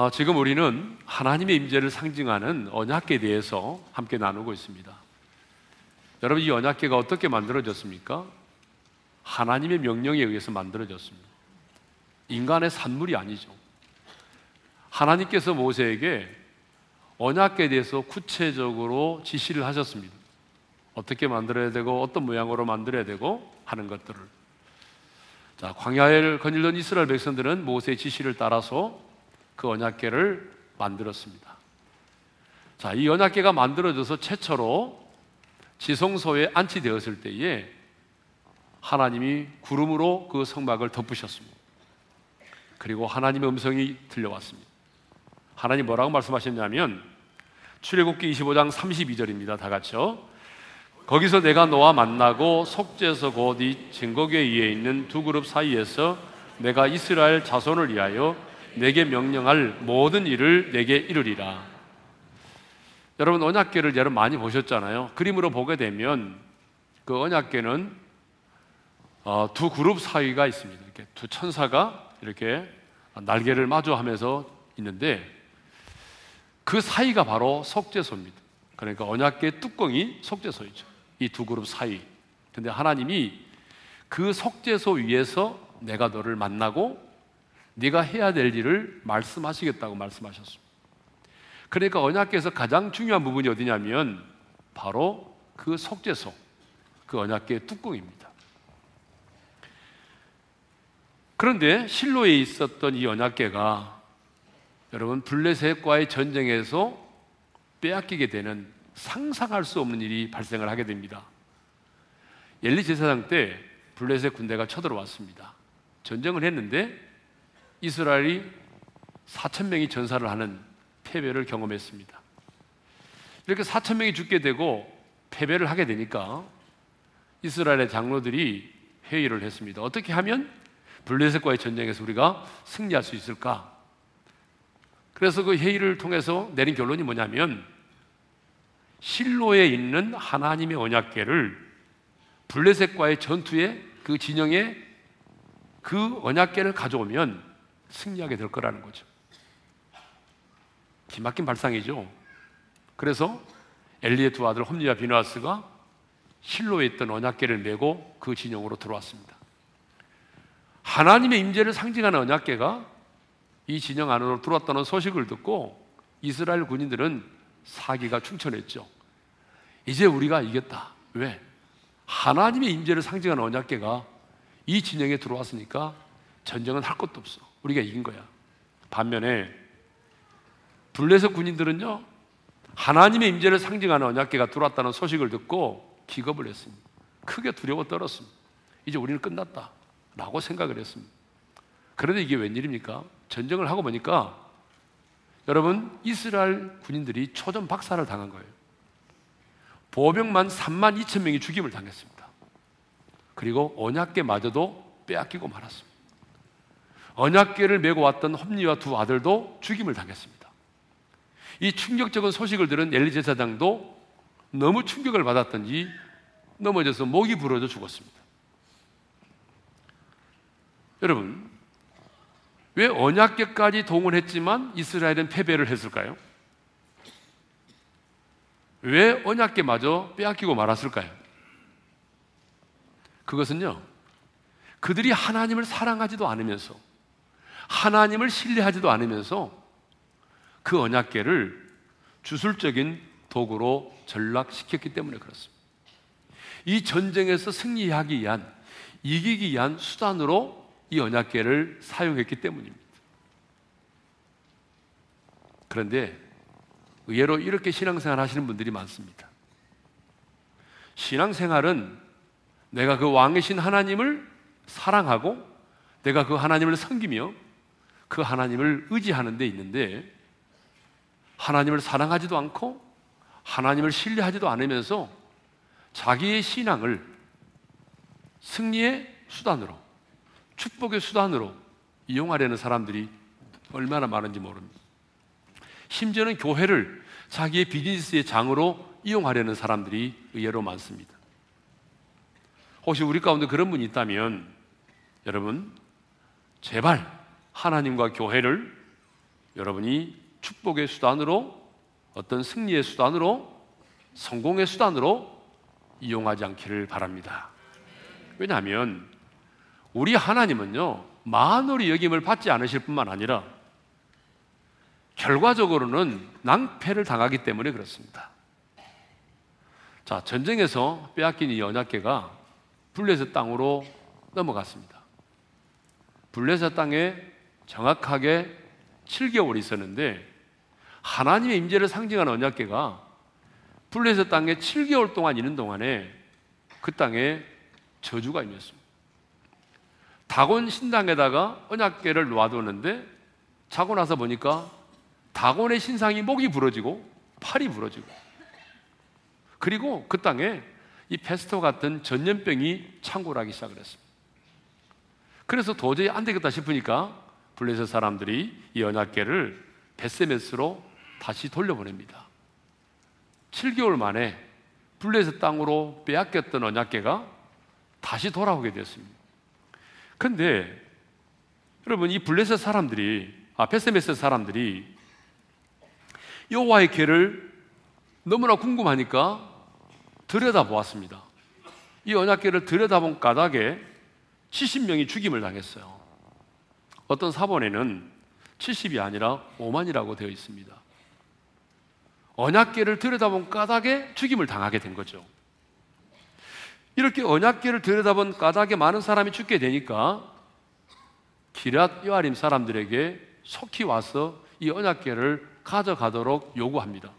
어, 지금 우리는 하나님의 임재를 상징하는 언약계에 대해서 함께 나누고 있습니다. 여러분 이 언약계가 어떻게 만들어졌습니까? 하나님의 명령에 의해서 만들어졌습니다. 인간의 산물이 아니죠. 하나님께서 모세에게 언약계에 대해서 구체적으로 지시를 하셨습니다. 어떻게 만들어야 되고 어떤 모양으로 만들어야 되고 하는 것들을 자 광야를 거닐던 이스라엘 백성들은 모세의 지시를 따라서 그 언약계를 만들었습니다. 자, 이 언약계가 만들어져서 최초로 지성소에 안치되었을 때에 하나님이 구름으로 그 성막을 덮으셨습니다. 그리고 하나님의 음성이 들려왔습니다. 하나님 뭐라고 말씀하셨냐면 출애굽기 25장 32절입니다. 다 같이요. 거기서 내가 너와 만나고 속죄서 곧이 증거궤 위에 있는 두 그룹 사이에서 내가 이스라엘 자손을 위하여 내게 명령할 모든 일을 내게 이루리라. 여러분 언약궤를 여러분 많이 보셨잖아요. 그림으로 보게 되면 그 언약궤는 어, 두 그룹 사이가 있습니다. 이렇게 두 천사가 이렇게 날개를 마주하면서 있는데 그 사이가 바로 속죄소입니다. 그러니까 언약궤 뚜껑이 속죄소이죠. 이 두 그룹 사이. 근데 하나님이 그 속죄소 위에서 내가 너를 만나고 네가 해야 될 일을 말씀하시겠다고 말씀하셨습니다. 그러니까 언약궤에서 가장 중요한 부분이 어디냐면 바로 그 속죄소, 그 언약궤 뚜껑입니다. 그런데 실로에 있었던 이 언약궤가 여러분 블레셋과의 전쟁에서 빼앗기게 되는 상상할 수 없는 일이 발생을 하게 됩니다. 엘리 제사장 때 블레셋 군대가 쳐들어왔습니다. 전쟁을 했는데 이스라엘이 4천 명이 전사를 하는 패배를 경험했습니다. 이렇게 4천 명이 죽게 되고 패배를 하게 되니까 이스라엘의 장로들이 회의를 했습니다. 어떻게 하면 블레셋과의 전쟁에서 우리가 승리할 수 있을까? 그래서 그 회의를 통해서 내린 결론이 뭐냐면 실로에 있는 하나님의 언약궤를 블레셋과의 전투에 그 진영에 그 언약궤를 가져오면 승리하게 될 거라는 거죠. 기막힌 발상이죠. 그래서 엘리의 두 아들 홈리와 비누아스가 실로에 있던 언약궤를 메고 그 진영으로 들어왔습니다. 하나님의 임재를 상징하는 언약궤가 이 진영 안으로 들어왔다는 소식을 듣고 이스라엘 군인들은 사기가 충천했죠. 이제 우리가 이겼다. 왜? 하나님의 임재를 상징하는 언약궤가 이 진영에 들어왔으니까 전쟁은 할 것도 없어. 우리가 이긴 거야. 반면에 블레셋 군인들은요 하나님의 임재를 상징하는 언약궤가 들어왔다는 소식을 듣고 기겁을 했습니다. 크게 두려워 떨었습니다. 이제 우리는 끝났다라고 생각을 했습니다. 그런데 이게 웬일입니까? 전쟁을 하고 보니까 여러분 이스라엘 군인들이 초전 박살을 당한 거예요. 보병만 3만 2천 명이 죽임을 당했습니다. 그리고 언약궤마저도 빼앗기고 말았습니다. 언약궤를 메고 왔던 홈리와 두 아들도 죽임을 당했습니다. 이 충격적인 소식을 들은 엘리 제사장도 너무 충격을 받았던지 넘어져서 목이 부러져 죽었습니다. 여러분, 왜 언약궤까지 동원했지만 이스라엘은 패배를 했을까요? 왜 언약궤마저 빼앗기고 말았을까요? 그것은요, 그들이 하나님을 사랑하지도 않으면서 하나님을 신뢰하지도 않으면서 그 언약계를 주술적인 도구로 전락시켰기 때문에 그렇습니다. 이 전쟁에서 승리하기 위한 이기기 위한 수단으로 이 언약계를 사용했기 때문입니다. 그런데 의외로 이렇게 신앙생활 하시는 분들이 많습니다. 신앙생활은 내가 그 왕이신 하나님을 사랑하고 내가 그 하나님을 섬기며 그 하나님을 의지하는 데 있는데 하나님을 사랑하지도 않고 하나님을 신뢰하지도 않으면서 자기의 신앙을 승리의 수단으로 축복의 수단으로 이용하려는 사람들이 얼마나 많은지 모릅니다. 심지어는 교회를 자기의 비즈니스의 장으로 이용하려는 사람들이 의외로 많습니다. 혹시 우리 가운데 그런 분이 있다면 여러분 제발 하나님과 교회를 여러분이 축복의 수단으로 어떤 승리의 수단으로 성공의 수단으로 이용하지 않기를 바랍니다. 왜냐하면 우리 하나님은요 만월이 여김을 받지 않으실 뿐만 아니라 결과적으로는 낭패를 당하기 때문에 그렇습니다. 자 전쟁에서 빼앗긴 이 언약계가 블레셋 땅으로 넘어갔습니다. 블레셋 땅에 정확하게 7개월 있었는데 하나님의 임재를 상징하는 언약계가 블레셋 땅에 7개월 동안 있는 동안에 그 땅에 저주가 임했습니다. 다곤 신당에다가 언약계를 놓아두는데 자고 나서 보니까 다곤의 신상이 목이 부러지고 팔이 부러지고 그리고 그 땅에 이 페스토 같은 전염병이 창궐하기 시작을 했습니다. 그래서 도저히 안 되겠다 싶으니까 블레셋 사람들이 이 언약계를 베세메스로 다시 돌려보냅니다. 7개월 만에 블레셋 땅으로 빼앗겼던 언약계가 다시 돌아오게 됐습니다. 근데 여러분 이 블레셋 사람들이 아 베세메스 사람들이 여호와의 계를 너무나 궁금하니까 들여다보았습니다. 이 언약계를 들여다본 까닭에 70명이 죽임을 당했어요. 어떤 사본에는 70이 아니라 5만이라고 되어 있습니다. 언약계를 들여다본 까닭에 죽임을 당하게 된 거죠. 이렇게 언약계를 들여다본 까닭에 많은 사람이 죽게 되니까 기랏 여아림 사람들에게 속히 와서 이 언약계를 가져가도록 요구합니다.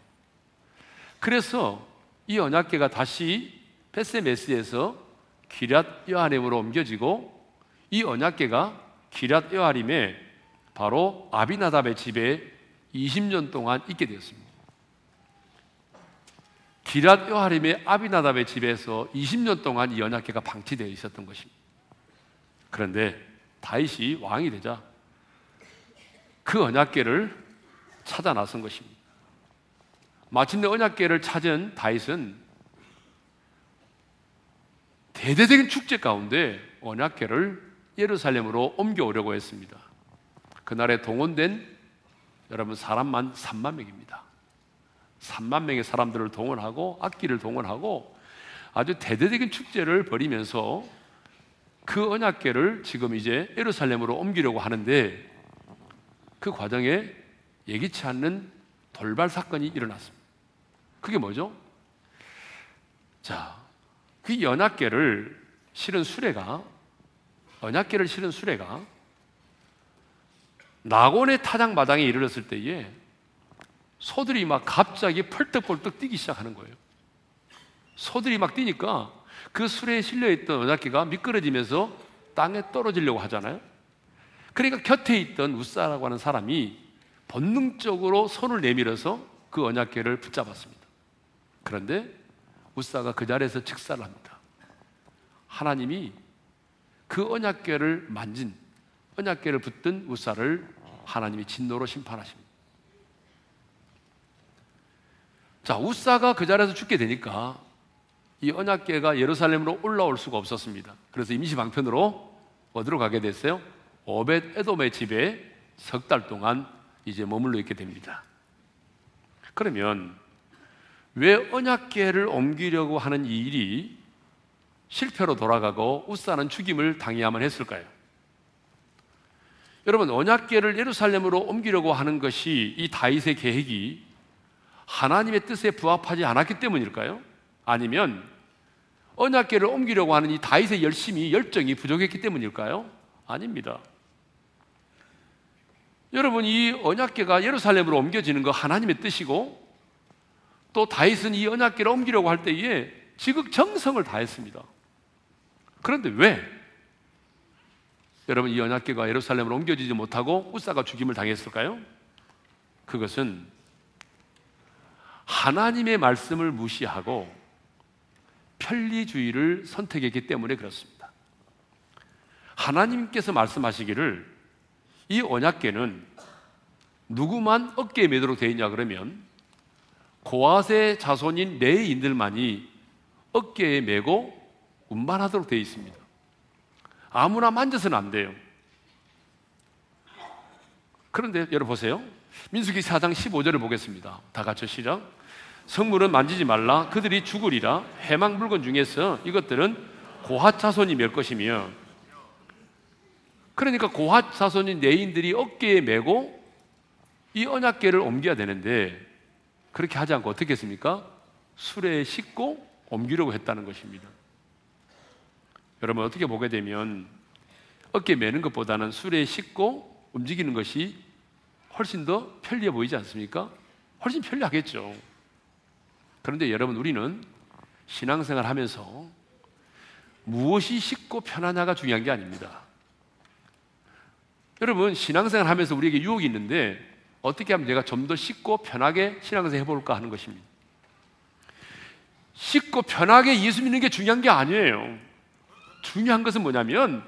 그래서 이 언약계가 다시 베세메스에서 기랏 여아림으로 옮겨지고 이 언약계가 기랏 여아림에 바로 아비나답의 집에 20년 동안 있게 되었습니다. 기랏 여아림의 아비나답의 집에서 20년 동안 이 언약계가 방치되어 있었던 것입니다. 그런데 다윗이 왕이 되자 그 언약계를 찾아 나선 것입니다. 마침내 언약계를 찾은 다윗은 대대적인 축제 가운데 언약계를 예루살렘으로 옮겨오려고 했습니다. 그날에 동원된 여러분 사람만 3만 명입니다. 3만 명의 사람들을 동원하고 악기를 동원하고 아주 대대적인 축제를 벌이면서 그 언약계를 지금 이제 예루살렘으로 옮기려고 하는데 그 과정에 예기치 않는 돌발 사건이 일어났습니다. 그게 뭐죠? 자, 그 연합계를 실은 수레가 언약계를 실은 수레가 낙원의 타작 마당에 이르렀을 때에 소들이 막 갑자기 펄떡펄떡 뛰기 시작하는 거예요. 소들이 막 뛰니까 그 수레에 실려있던 언약계가 미끄러지면서 땅에 떨어지려고 하잖아요. 그러니까 곁에 있던 우사라고 하는 사람이 본능적으로 손을 내밀어서 그 언약계를 붙잡았습니다. 그런데 우사가 그 자리에서 직사를 합니다. 하나님이 그 언약궤를 만진 언약궤를 붙든 우사를 하나님이 진노로 심판하십니다. 자, 우사가 그 자리에서 죽게 되니까 이 언약궤가 예루살렘으로 올라올 수가 없었습니다. 그래서 임시 방편으로 어디로 가게 됐어요? 오벳 에돔의 집에 석 달 동안 이제 머물러 있게 됩니다. 그러면 왜 언약궤를 옮기려고 하는 이 일이 실패로 돌아가고 우사는 죽임을 당해야만 했을까요? 여러분 언약궤를 예루살렘으로 옮기려고 하는 것이 이 다윗의 계획이 하나님의 뜻에 부합하지 않았기 때문일까요? 아니면 언약궤를 옮기려고 하는 이 다윗의 열심이 열정이 부족했기 때문일까요? 아닙니다. 여러분 이 언약궤가 예루살렘으로 옮겨지는 거 하나님의 뜻이고 또 다윗은 이 언약궤를 옮기려고 할 때에 지극 정성을 다했습니다. 그런데 왜? 여러분 이 언약궤가 예루살렘으로 옮겨지지 못하고 우사가 죽임을 당했을까요? 그것은 하나님의 말씀을 무시하고 편리주의를 선택했기 때문에 그렇습니다. 하나님께서 말씀하시기를 이 언약궤는 누구만 어깨에 매도록 되어 있냐 그러면 고아세 자손인 레인들만이 어깨에 메고 운반하도록 되어 있습니다. 아무나 만져서는 안 돼요. 그런데 여러분 보세요. 민수기 4장 15절을 보겠습니다. 다 같이 시작. 성물은 만지지 말라. 그들이 죽으리라. 해망 물건 중에서 이것들은 고핫 자손이 멸 것이며 그러니까 고핫 자손인 내인들이 어깨에 메고 이 언약계를 옮겨야 되는데 그렇게 하지 않고 어떻게 했습니까? 수레에 싣고 옮기려고 했다는 것입니다. 여러분 어떻게 보게 되면 어깨 매는 것보다는 수레에 싣고 움직이는 것이 훨씬 더 편리해 보이지 않습니까? 훨씬 편리하겠죠. 그런데 여러분 우리는 신앙생활 하면서 무엇이 쉽고 편하냐가 중요한 게 아닙니다. 여러분 신앙생활 하면서 우리에게 유혹이 있는데 어떻게 하면 내가 좀 더 쉽고 편하게 신앙생활 해볼까 하는 것입니다. 쉽고 편하게 예수 믿는 게 중요한 게 아니에요. 중요한 것은 뭐냐면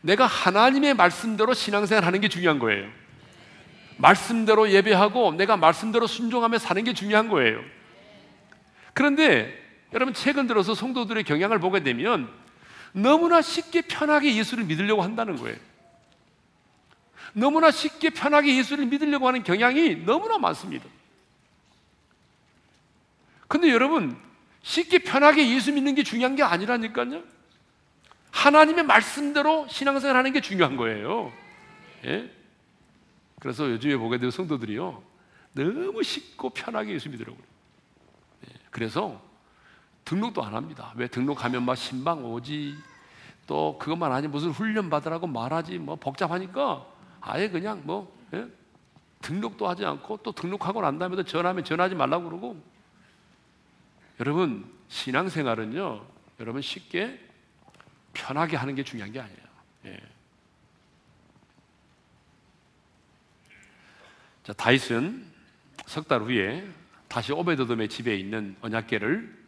내가 하나님의 말씀대로 신앙생활 하는 게 중요한 거예요. 말씀대로 예배하고 내가 말씀대로 순종하며 사는 게 중요한 거예요. 그런데 여러분 최근 들어서 성도들의 경향을 보게 되면 너무나 쉽게 편하게 예수를 믿으려고 한다는 거예요. 너무나 쉽게 편하게 예수를 믿으려고 하는 경향이 너무나 많습니다. 근데 여러분, 쉽게 편하게 예수 믿는 게 중요한 게 아니라니까요. 하나님의 말씀대로 신앙생활 하는 게 중요한 거예요. 예? 그래서 요즘에 보게 되는 성도들이요. 너무 쉽고 편하게 예수 믿으려고 예. 그래서 등록도 안 합니다. 왜 등록하면 막 신방 오지 또 그것만 아니 무슨 훈련 받으라고 말하지 뭐 복잡하니까 아예 그냥 뭐 예? 등록도 하지 않고 또 등록하고 난 다음에도 전화하면 전화하지 말라고 그러고 여러분 신앙생활은요 여러분 쉽게 편하게 하는 게 중요한 게 아니에요. 예. 자 다윗은 석 달 후에 다시 오베드돔의 집에 있는 언약궤를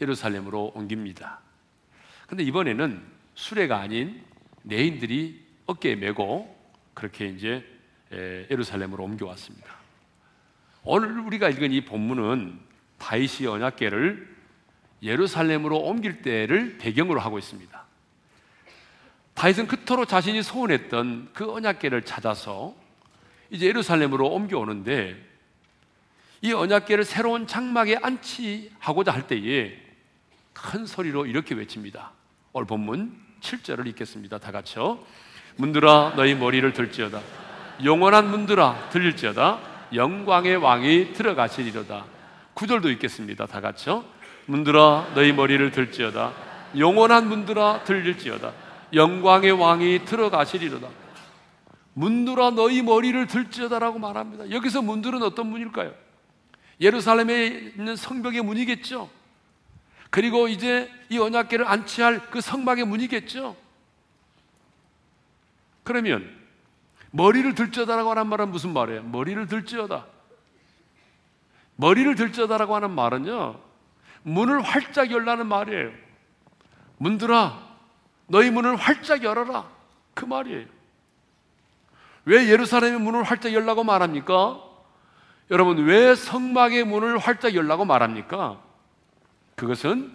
예루살렘으로 옮깁니다. 근데 이번에는 수레가 아닌 내인들이 어깨에 메고 그렇게 이제 예루살렘으로 옮겨왔습니다. 오늘 우리가 읽은 이 본문은 다윗이 언약궤를 예루살렘으로 옮길 때를 배경으로 하고 있습니다. 다윗은 그토록 자신이 소원했던 그 언약궤를 찾아서 이제 예루살렘으로 옮겨오는데 이 언약궤를 새로운 장막에 안치하고자 할 때에 큰 소리로 이렇게 외칩니다. 오늘 본문 7절을 읽겠습니다. 다 같이요. 문들아 너희 머리를 들지어다. 영원한 문들아 들릴지어다. 영광의 왕이 들어가시리로다. 구절도 읽겠습니다. 다 같이요 문들아 너희 머리를 들지어다. 영원한 문들아 들릴지어다 영광의 왕이 들어가시리로다 문들아 너희 머리를 들지어다라고 말합니다 여기서 문들은 어떤 문일까요? 예루살렘에 있는 성벽의 문이겠죠 그리고 이제 이 언약궤를 안치할 그 성막의 문이겠죠 그러면 머리를 들쩌다라고 하는 말은 무슨 말이에요? 머리를 들쩌다. 머리를 들쩌다라고 하는 말은요. 문을 활짝 열라는 말이에요. 문들아, 너희 문을 활짝 열어라. 그 말이에요. 왜 예루살렘의 문을 활짝 열라고 말합니까? 여러분, 왜 성막의 문을 활짝 열라고 말합니까? 그것은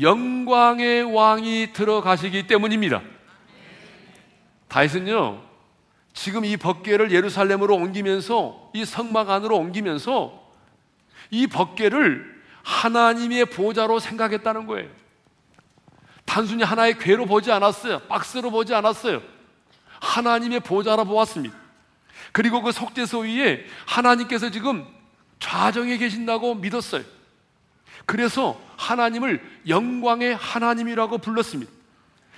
영광의 왕이 들어가시기 때문입니다. 다윗은요, 지금 이 법궤를 예루살렘으로 옮기면서 이 성막 안으로 옮기면서 이 법궤를 하나님의 보좌로 생각했다는 거예요. 단순히 하나의 괴로 보지 않았어요. 박스로 보지 않았어요. 하나님의 보좌로 보았습니다. 그리고 그 속죄소 위에 하나님께서 지금 좌정에 계신다고 믿었어요. 그래서 하나님을 영광의 하나님이라고 불렀습니다.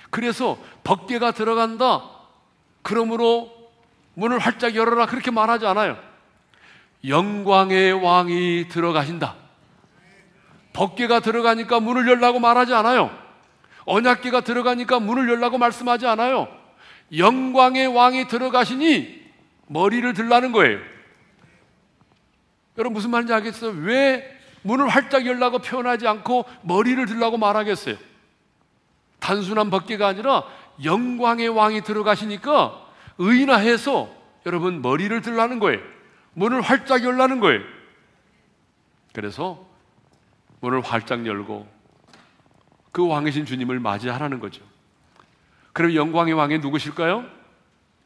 그래서 법궤가 들어간다. 그러므로 문을 활짝 열어라 그렇게 말하지 않아요. 영광의 왕이 들어가신다. 법계가 들어가니까 문을 열라고 말하지 않아요. 언약계가 들어가니까 문을 열라고 말씀하지 않아요. 영광의 왕이 들어가시니 머리를 들라는 거예요. 여러분 무슨 말인지 알겠어요? 왜 문을 활짝 열라고 표현하지 않고 머리를 들라고 말하겠어요? 단순한 법계가 아니라 영광의 왕이 들어가시니까 의인화해서 여러분 머리를 들라는 거예요. 문을 활짝 열라는 거예요. 그래서 문을 활짝 열고 그 왕이신 주님을 맞이하라는 거죠. 그럼 영광의 왕이 누구실까요?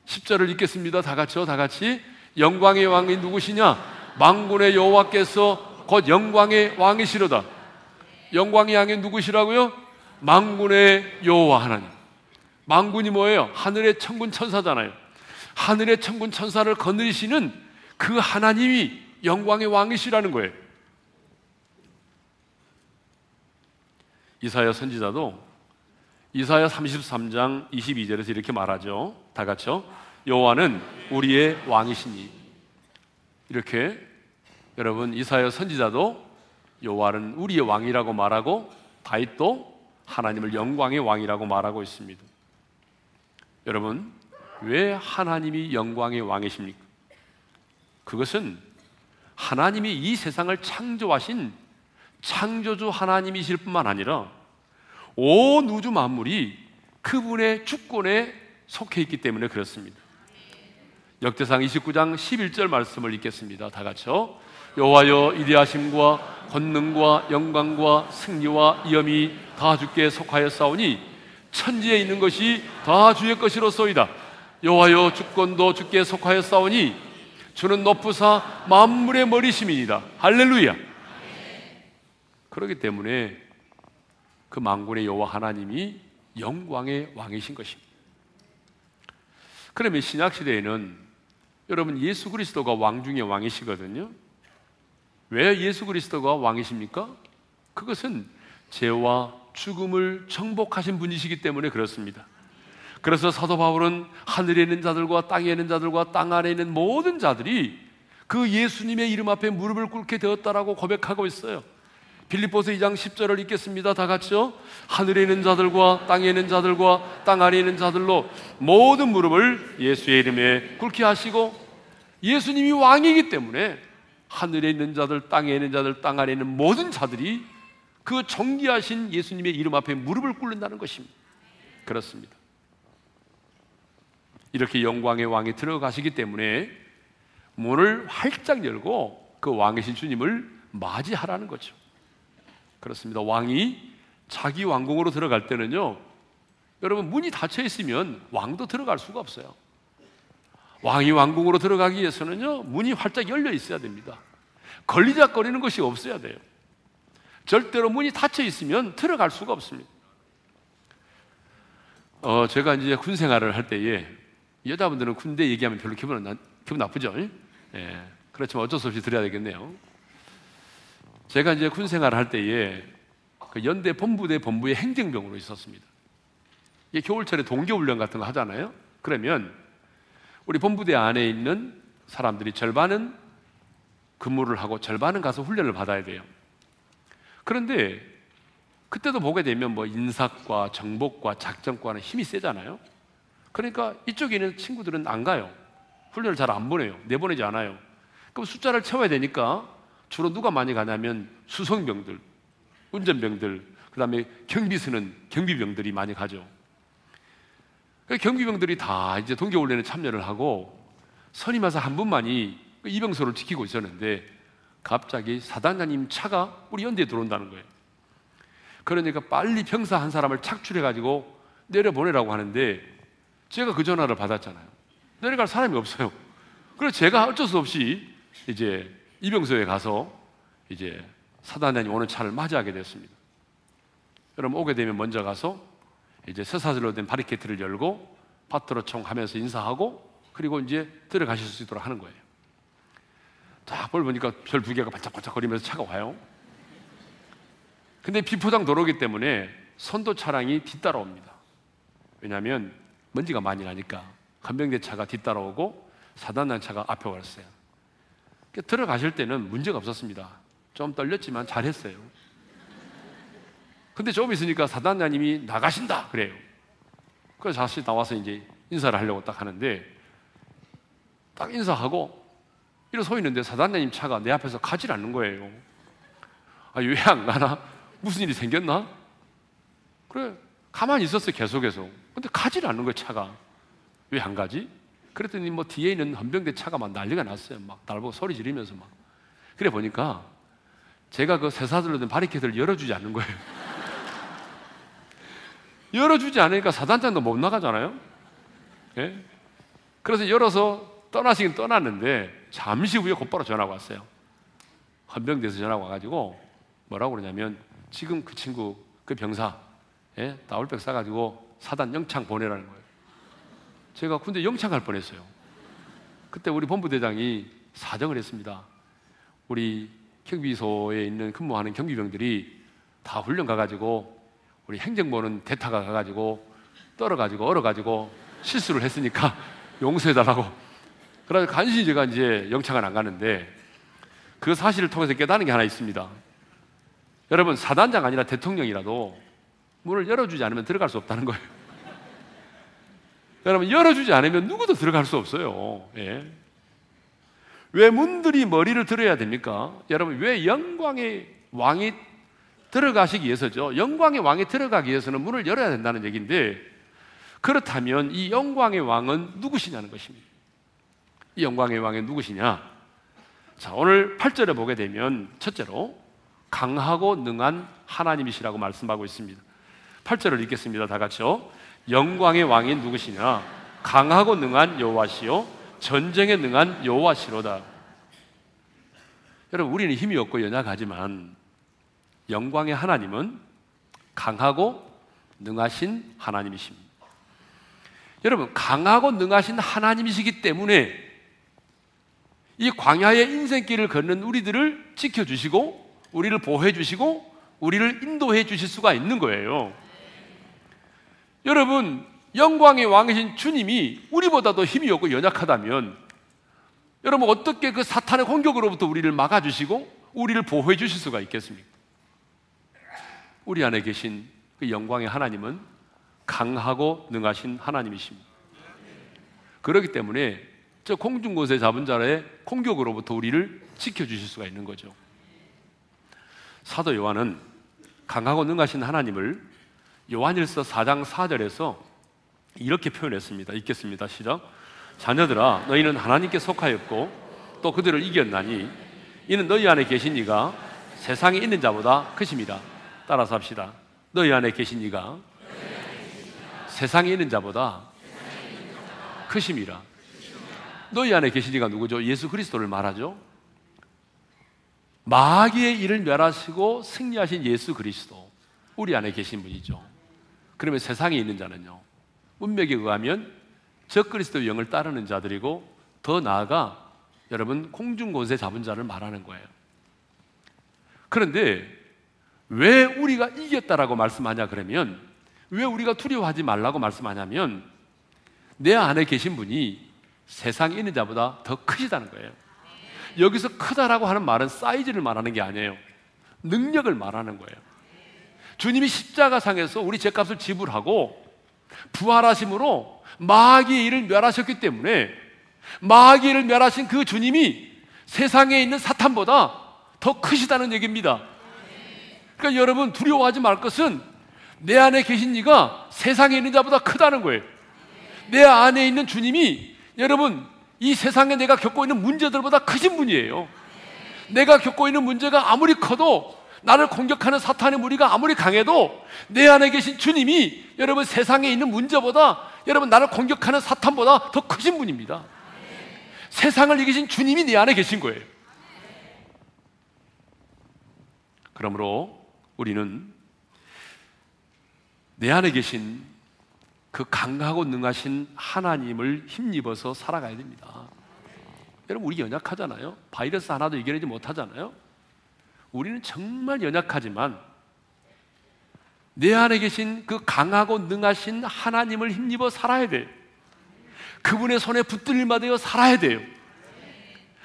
10절을 읽겠습니다. 다 같이요. 다 같이. 영광의 왕이 누구시냐? 망군의 여호와께서 곧 영광의 왕이시로다. 영광의 왕이 누구시라고요? 망군의 여호와 하나님. 망군이 뭐예요? 하늘의 천군 천사잖아요. 하늘의 천군 천사를 거느리시는 그 하나님이 영광의 왕이시라는 거예요. 이사야 선지자도 이사야 33장 22절에서 이렇게 말하죠. 다 같이요. 여호와는 우리의 왕이시니. 이렇게 여러분 이사야 선지자도 여호와는 우리의 왕이라고 말하고 다윗도 하나님을 영광의 왕이라고 말하고 있습니다. 여러분 왜 하나님이 영광의 왕이십니까? 그것은 하나님이 이 세상을 창조하신 창조주 하나님이실 뿐만 아니라 온 우주 만물이 그분의 주권에 속해 있기 때문에 그렇습니다. 역대상 29장 11절 말씀을 읽겠습니다. 다 같이요. 여호와여 이대하심과 권능과 영광과 승리와 위엄이 다 주께 속하였사오니 천지에 있는 것이 다 주의 것이로소이다. 여호와여 주권도 주께 속하였사오니 주는 높으사 만물의 머리심이니다. 할렐루야. 그렇기 때문에 그 만군의 여호와 하나님이 영광의 왕이신 것입니다. 그러면 신약 시대에는 여러분 예수 그리스도가 왕 중의 왕이시거든요. 왜 예수 그리스도가 왕이십니까? 그것은 죄와 죽음을 정복하신 분이시기 때문에 그렇습니다. 그래서 사도 바울은 하늘에 있는 자들과 땅에 있는 자들과 땅 아래에 있는 모든 자들이 그 예수님의 이름 앞에 무릎을 꿇게 되었다라고 고백하고 있어요. 빌립보서 2장 10절을 읽겠습니다. 다 같이요. 하늘에 있는 자들과 땅에 있는 자들과 땅 아래에 있는 자들로 모든 무릎을 예수의 이름에 꿇게 하시고 예수님이 왕이기 때문에 하늘에 있는 자들, 땅에 있는 자들, 땅 아래에 있는 모든 자들이 그 정기하신 예수님의 이름 앞에 무릎을 꿇는다는 것입니다. 그렇습니다. 이렇게 영광의 왕이 들어가시기 때문에 문을 활짝 열고 그 왕이신 주님을 맞이하라는 거죠. 그렇습니다. 왕이 자기 왕궁으로 들어갈 때는요, 여러분 문이 닫혀 있으면 왕도 들어갈 수가 없어요. 왕이 왕궁으로 들어가기 위해서는요, 문이 활짝 열려 있어야 됩니다. 걸리작거리는 것이 없어야 돼요. 절대로 문이 닫혀 있으면 들어갈 수가 없습니다. 어, 제가 이제 군 생활을 할 때에 여자분들은 군대 얘기하면 별로 기분, 나, 기분 나쁘죠? 예. 그렇지만 어쩔 수 없이 드려야 되겠네요. 제가 이제 군 생활을 할 때에 그 연대 본부대 본부의 행정병으로 있었습니다. 이게 겨울철에 동계훈련 같은 거 하잖아요. 그러면 우리 본부대 안에 있는 사람들이 절반은 근무를 하고 절반은 가서 훈련을 받아야 돼요. 그런데 그때도 보게 되면 뭐 인사과 정복과 작전과는 힘이 세잖아요. 그러니까 이쪽에 있는 친구들은 안 가요. 훈련을 잘 안 보내요. 내보내지 않아요. 그럼 숫자를 채워야 되니까 주로 누가 많이 가냐면 수송병들, 운전병들, 그 다음에 경비수는 경비병들이 많이 가죠. 그 경비병들이 다 이제 동계훈련에 참여를 하고 선임하사 한 분만이 그 이병소를 지키고 있었는데 갑자기 사단장님 차가 우리 연대에 들어온다는 거예요. 그러니까 빨리 병사 한 사람을 착출해 가지고 내려보내라고 하는데 제가 그 전화를 받았잖아요. 내려갈 사람이 없어요. 그래서 제가 어쩔 수 없이 이제 이병소에 가서 이제 사단장님 오는 차를 맞이하게 됐습니다. 여러분 오게 되면 먼저 가서 이제 쇠사슬로 된 바리케이트를 열고 파트로 총 하면서 인사하고 그리고 이제 들어가실 수 있도록 하는 거예요. 딱 볼 보니까 별 두 개가 반짝반짝 거리면서 차가 와요. 근데 비포장 도로기 때문에 선도 차량이 뒤따라옵니다. 왜냐하면 먼지가 많이 나니까 간병대 차가 뒤따라오고 사단난 차가 앞에 왔어요. 들어가실 때는 문제가 없었습니다. 좀 떨렸지만 잘했어요. 근데 좀 있으니까 사단장님이 나가신다 그래요. 그래서 다시 나와서 이제 인사를 하려고 딱 하는데 딱 인사하고 이러 서 있는데 사단장님 차가 내 앞에서 가질 않는 거예요. 아, 왜 안 가나? 무슨 일이 생겼나? 그래, 가만히 있었어요, 계속해서. 근데 가질 않는 거예요, 차가. 왜 안 가지? 그랬더니 뭐 뒤에 있는 헌병대 차가 막 난리가 났어요. 막 날보고 소리 지르면서 막. 그래 보니까 제가 그 새사들로 된 바리케이트를 열어주지 않는 거예요. 열어주지 않으니까 사단장도 못 나가잖아요. 예? 그래서 열어서 떠나시긴 떠났는데 잠시 후에 곧바로 전화가 왔어요. 헌병대에서 전화가 와가지고 뭐라고 그러냐면 지금 그 친구 그 병사 예? 나올백 싸가지고 사단 영창 보내라는 거예요. 제가 군대 영창 갈 뻔했어요. 그때 우리 본부대장이 사정을 했습니다. 우리 경비소에 있는 근무하는 경비병들이 다 훈련 가가지고 우리 행정부는 대타가 가가지고 떨어가지고 얼어가지고 실수를 했으니까 용서해달라고. 그래서 간신히 제가 이제 영창을 안 가는데 그 사실을 통해서 깨닫는 게 하나 있습니다. 여러분 사단장 아니라 대통령이라도 문을 열어주지 않으면 들어갈 수 없다는 거예요. 여러분 열어주지 않으면 누구도 들어갈 수 없어요. 예. 왜 문들이 머리를 들어야 됩니까? 여러분 왜 영광의 왕이 들어가시기 위해서죠. 영광의 왕이 들어가기 위해서는 문을 열어야 된다는 얘기인데 그렇다면 이 영광의 왕은 누구시냐는 것입니다. 이 영광의 왕이 누구시냐? 자, 오늘 8절에 보게 되면 첫째로 강하고 능한 하나님이시라고 말씀하고 있습니다. 8절을 읽겠습니다. 다 같이요. 영광의 왕이 누구시냐? 강하고 능한 여호와시요 전쟁에 능한 여호와시로다. 여러분 우리는 힘이 없고 연약하지만 영광의 하나님은 강하고 능하신 하나님이십니다. 여러분 강하고 능하신 하나님이시기 때문에 이 광야의 인생길을 걷는 우리들을 지켜주시고 우리를 보호해 주시고 우리를 인도해 주실 수가 있는 거예요. 여러분 영광의 왕이신 주님이 우리보다도 힘이 없고 연약하다면 여러분 어떻게 그 사탄의 공격으로부터 우리를 막아주시고 우리를 보호해 주실 수가 있겠습니까? 우리 안에 계신 그 영광의 하나님은 강하고 능하신 하나님이십니다. 그렇기 때문에 저 공중 곳에 잡은 자의 공격으로부터 우리를 지켜 주실 수가 있는 거죠. 사도 요한은 강하고 능하신 하나님을 요한일서 4장 4절에서 이렇게 표현했습니다. 읽겠습니다. 시작. 자녀들아 너희는 하나님께 속하였고 또 그들을 이겼나니 이는 너희 안에 계신 이가 세상에 있는 자보다 크심이라. 따라서 합시다. 너희 안에 계신 이가 세상에 있는 자보다 크심이라. 너희 안에 계신 이가 누구죠? 예수 그리스도를 말하죠. 마귀의 일을 멸하시고 승리하신 예수 그리스도. 우리 안에 계신 분이죠. 그러면 세상에 있는 자는요. 문맥에 의하면 적 그리스도의 영을 따르는 자들이고 더 나아가 여러분 공중곳에 잡은 자를 말하는 거예요. 그런데 왜 우리가 이겼다라고 말씀하냐 그러면 왜 우리가 두려워하지 말라고 말씀하냐면 내 안에 계신 분이 세상에 있는 자보다 더 크시다는 거예요. 여기서 크다라고 하는 말은 사이즈를 말하는 게 아니에요. 능력을 말하는 거예요. 주님이 십자가상에서 우리 죄값을 지불하고 부활하심으로 마귀의 일을 멸하셨기 때문에 마귀의 일을 멸하신 그 주님이 세상에 있는 사탄보다 더 크시다는 얘기입니다. 그러니까 여러분 두려워하지 말 것은 내 안에 계신 이가 세상에 있는 자보다 크다는 거예요. 내 안에 있는 주님이 여러분 이 세상에 내가 겪고 있는 문제들보다 크신 분이에요. 내가 겪고 있는 문제가 아무리 커도 나를 공격하는 사탄의 무리가 아무리 강해도 내 안에 계신 주님이 여러분 세상에 있는 문제보다 여러분 나를 공격하는 사탄보다 더 크신 분입니다. 세상을 이기신 주님이 내 안에 계신 거예요. 그러므로 우리는 내 안에 계신 그 강하고 능하신 하나님을 힘입어서 살아가야 됩니다. 여러분, 우리 연약하잖아요. 바이러스 하나도 이겨내지 못하잖아요. 우리는 정말 연약하지만 내 안에 계신 그 강하고 능하신 하나님을 힘입어 살아야 돼 그분의 손에 붙들림마 되어 살아야 돼요.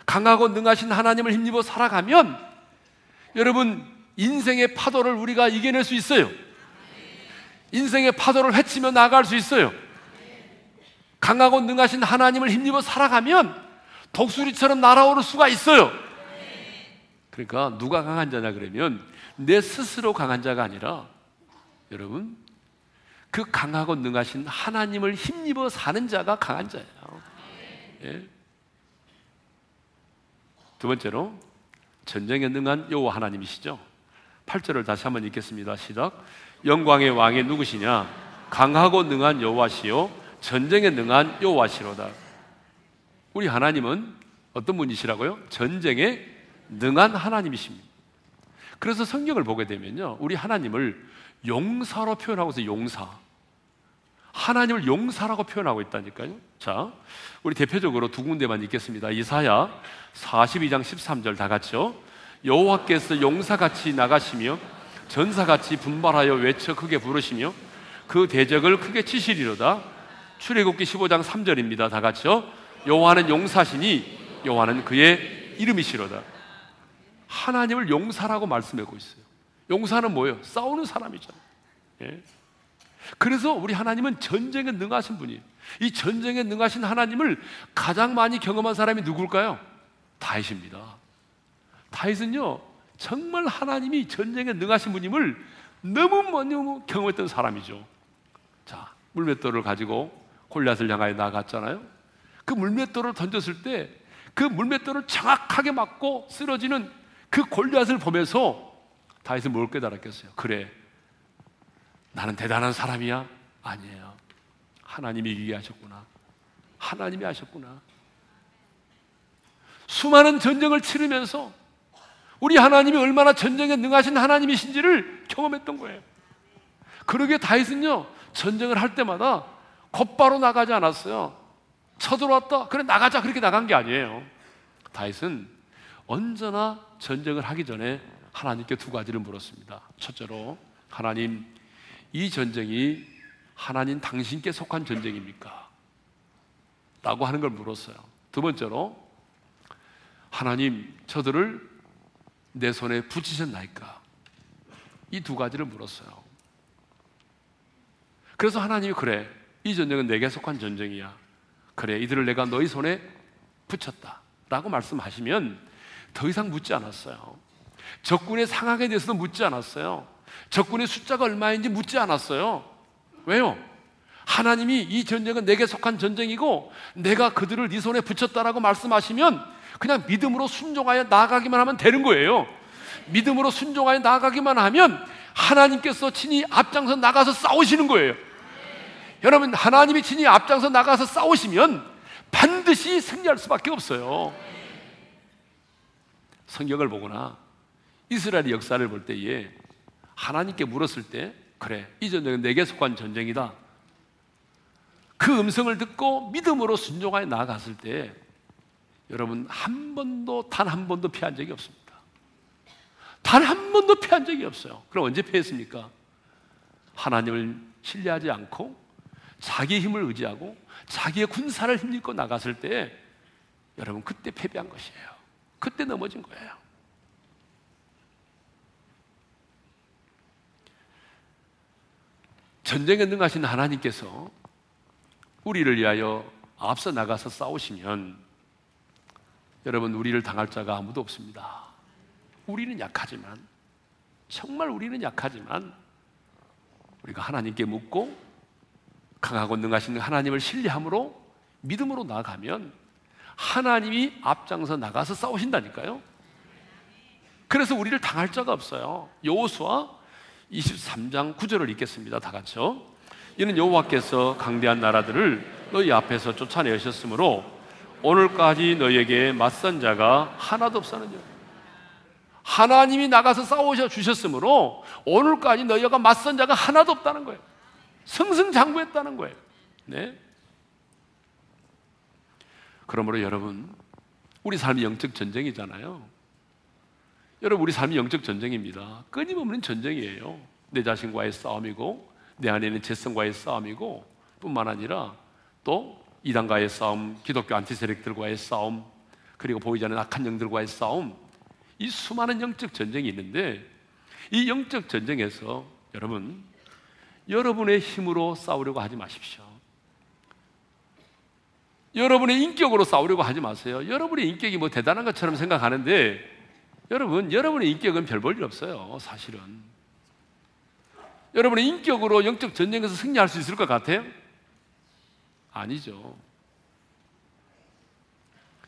강하고 능하신 하나님을 힘입어 살아가면 여러분 인생의 파도를 우리가 이겨낼 수 있어요. 인생의 파도를 헤치며 나갈 수 있어요. 강하고 능하신 하나님을 힘입어 살아가면 독수리처럼 날아오를 수가 있어요. 그러니까 누가 강한 자냐 그러면 내 스스로 강한 자가 아니라 여러분 그 강하고 능하신 하나님을 힘입어 사는 자가 강한 자예요. 예. 두 번째로 전쟁에 능한 여호와 하나님이시죠. 8절을 다시 한번 읽겠습니다. 시작. 영광의 왕이 누구시냐? 강하고 능한 여호와시요 전쟁에 능한 여호와시로다. 우리 하나님은 어떤 분이시라고요? 전쟁에 능한 하나님이십니다. 그래서 성경을 보게 되면요. 우리 하나님을 용사로 표현하고 있어요. 용사. 하나님을 용사라고 표현하고 있다니까요. 자, 우리 대표적으로 두 군데만 읽겠습니다. 이사야 42장 13절 다 같이요. 여호와께서 용사같이 나가시며 전사같이 분발하여 외쳐 크게 부르시며 그 대적을 크게 치시리로다. 출애굽기 15장 3절입니다. 다 같이요. 여호와는 용사시니 여호와는 그의 이름이시로다. 하나님을 용사라고 말씀하고 있어요. 용사는 뭐예요? 싸우는 사람이잖아요. 예? 그래서 우리 하나님은 전쟁에 능하신 분이에요. 이 전쟁에 능하신 하나님을 가장 많이 경험한 사람이 누굴까요? 다윗입니다. 다윗은요, 정말 하나님이 전쟁에 능하신 분임을 너무 너무 경험했던 사람이죠. 자, 물맷돌을 가지고 골리앗을 향하여 나갔잖아요. 그 물맷돌을 던졌을 때 그 물맷돌을 정확하게 맞고 쓰러지는 그 골리앗을 보면서 다윗은 뭘 깨달았겠어요? 그래, 나는 대단한 사람이야? 아니에요. 하나님이 이기게 하셨구나. 하나님이 하셨구나. 수많은 전쟁을 치르면서 우리 하나님이 얼마나 전쟁에 능하신 하나님이신지를 경험했던 거예요. 그러게 다윗은요, 전쟁을 할 때마다 곧바로 나가지 않았어요. 쳐들어왔다. 그래, 나가자. 그렇게 나간 게 아니에요. 다윗은 언제나 전쟁을 하기 전에 하나님께 두 가지를 물었습니다. 첫째로, 하나님, 이 전쟁이 하나님 당신께 속한 전쟁입니까? 라고 하는 걸 물었어요. 두 번째로, 하나님, 저들을 내 손에 붙이셨나이까? 이 두 가지를 물었어요. 그래서 하나님이 그래, 이 전쟁은 내게 속한 전쟁이야. 그래, 이들을 내가 너희 손에 붙였다. 라고 말씀하시면 더 이상 묻지 않았어요. 적군의 상황에 대해서도 묻지 않았어요. 적군의 숫자가 얼마인지 묻지 않았어요. 왜요? 하나님이 이 전쟁은 내게 속한 전쟁이고 내가 그들을 네 손에 붙였다라고 말씀하시면 그냥 믿음으로 순종하여 나아가기만 하면 되는 거예요. 믿음으로 순종하여 나아가기만 하면 하나님께서 친히 앞장서 나가서 싸우시는 거예요. 여러분, 하나님이 친히 앞장서 나가서 싸우시면 반드시 승리할 수밖에 없어요. 성경을 보거나 이스라엘의 역사를 볼 때에 하나님께 물었을 때 그래 이 전쟁은 내게 속한 전쟁이다. 그 음성을 듣고 믿음으로 순종하여 나아갔을 때 여러분 한 번도 단 한 번도 피한 적이 없습니다. 단 한 번도 피한 적이 없어요. 그럼 언제 피했습니까? 하나님을 신뢰하지 않고 자기의 힘을 의지하고 자기의 군사를 힘입고 나갔을 때 여러분 그때 패배한 것이에요. 그때 넘어진 거예요. 전쟁에 능하신 하나님께서 우리를 위하여 앞서 나가서 싸우시면 여러분 우리를 당할 자가 아무도 없습니다. 우리는 약하지만 정말 우리는 약하지만 우리가 하나님께 묻고 강하고 능하신 하나님을 신뢰함으로 믿음으로 나아가면 하나님이 앞장서 나가서 싸우신다니까요. 그래서 우리를 당할 자가 없어요. 여호수아 23장 9절을 읽겠습니다. 다 같이요. 이는 여호와께서 강대한 나라들을 너희 앞에서 쫓아내셨으므로 오늘까지 너희에게 맞선 자가 하나도 없었느냐. 하나님이 나가서 싸우셔 주셨으므로 오늘까지 너희가 맞선 자가 하나도 없다는 거예요. 승승장구했다는 거예요. 네. 그러므로 여러분, 우리 삶이 영적 전쟁이잖아요. 여러분, 우리 삶이 영적 전쟁입니다. 끊임없는 전쟁이에요. 내 자신과의 싸움이고, 내 안에는 재성과의 싸움이고, 뿐만 아니라 또 이단과의 싸움, 기독교 안티 세력들과의 싸움, 그리고 보이지 않는 악한 영들과의 싸움, 이 수많은 영적 전쟁이 있는데, 이 영적 전쟁에서 여러분, 여러분의 힘으로 싸우려고 하지 마십시오. 여러분의 인격으로 싸우려고 하지 마세요. 여러분의 인격이 뭐 대단한 것처럼 생각하는데 여러분, 여러분의 인격은 별 볼 일 없어요. 사실은. 여러분의 인격으로 영적 전쟁에서 승리할 수 있을 것 같아요? 아니죠.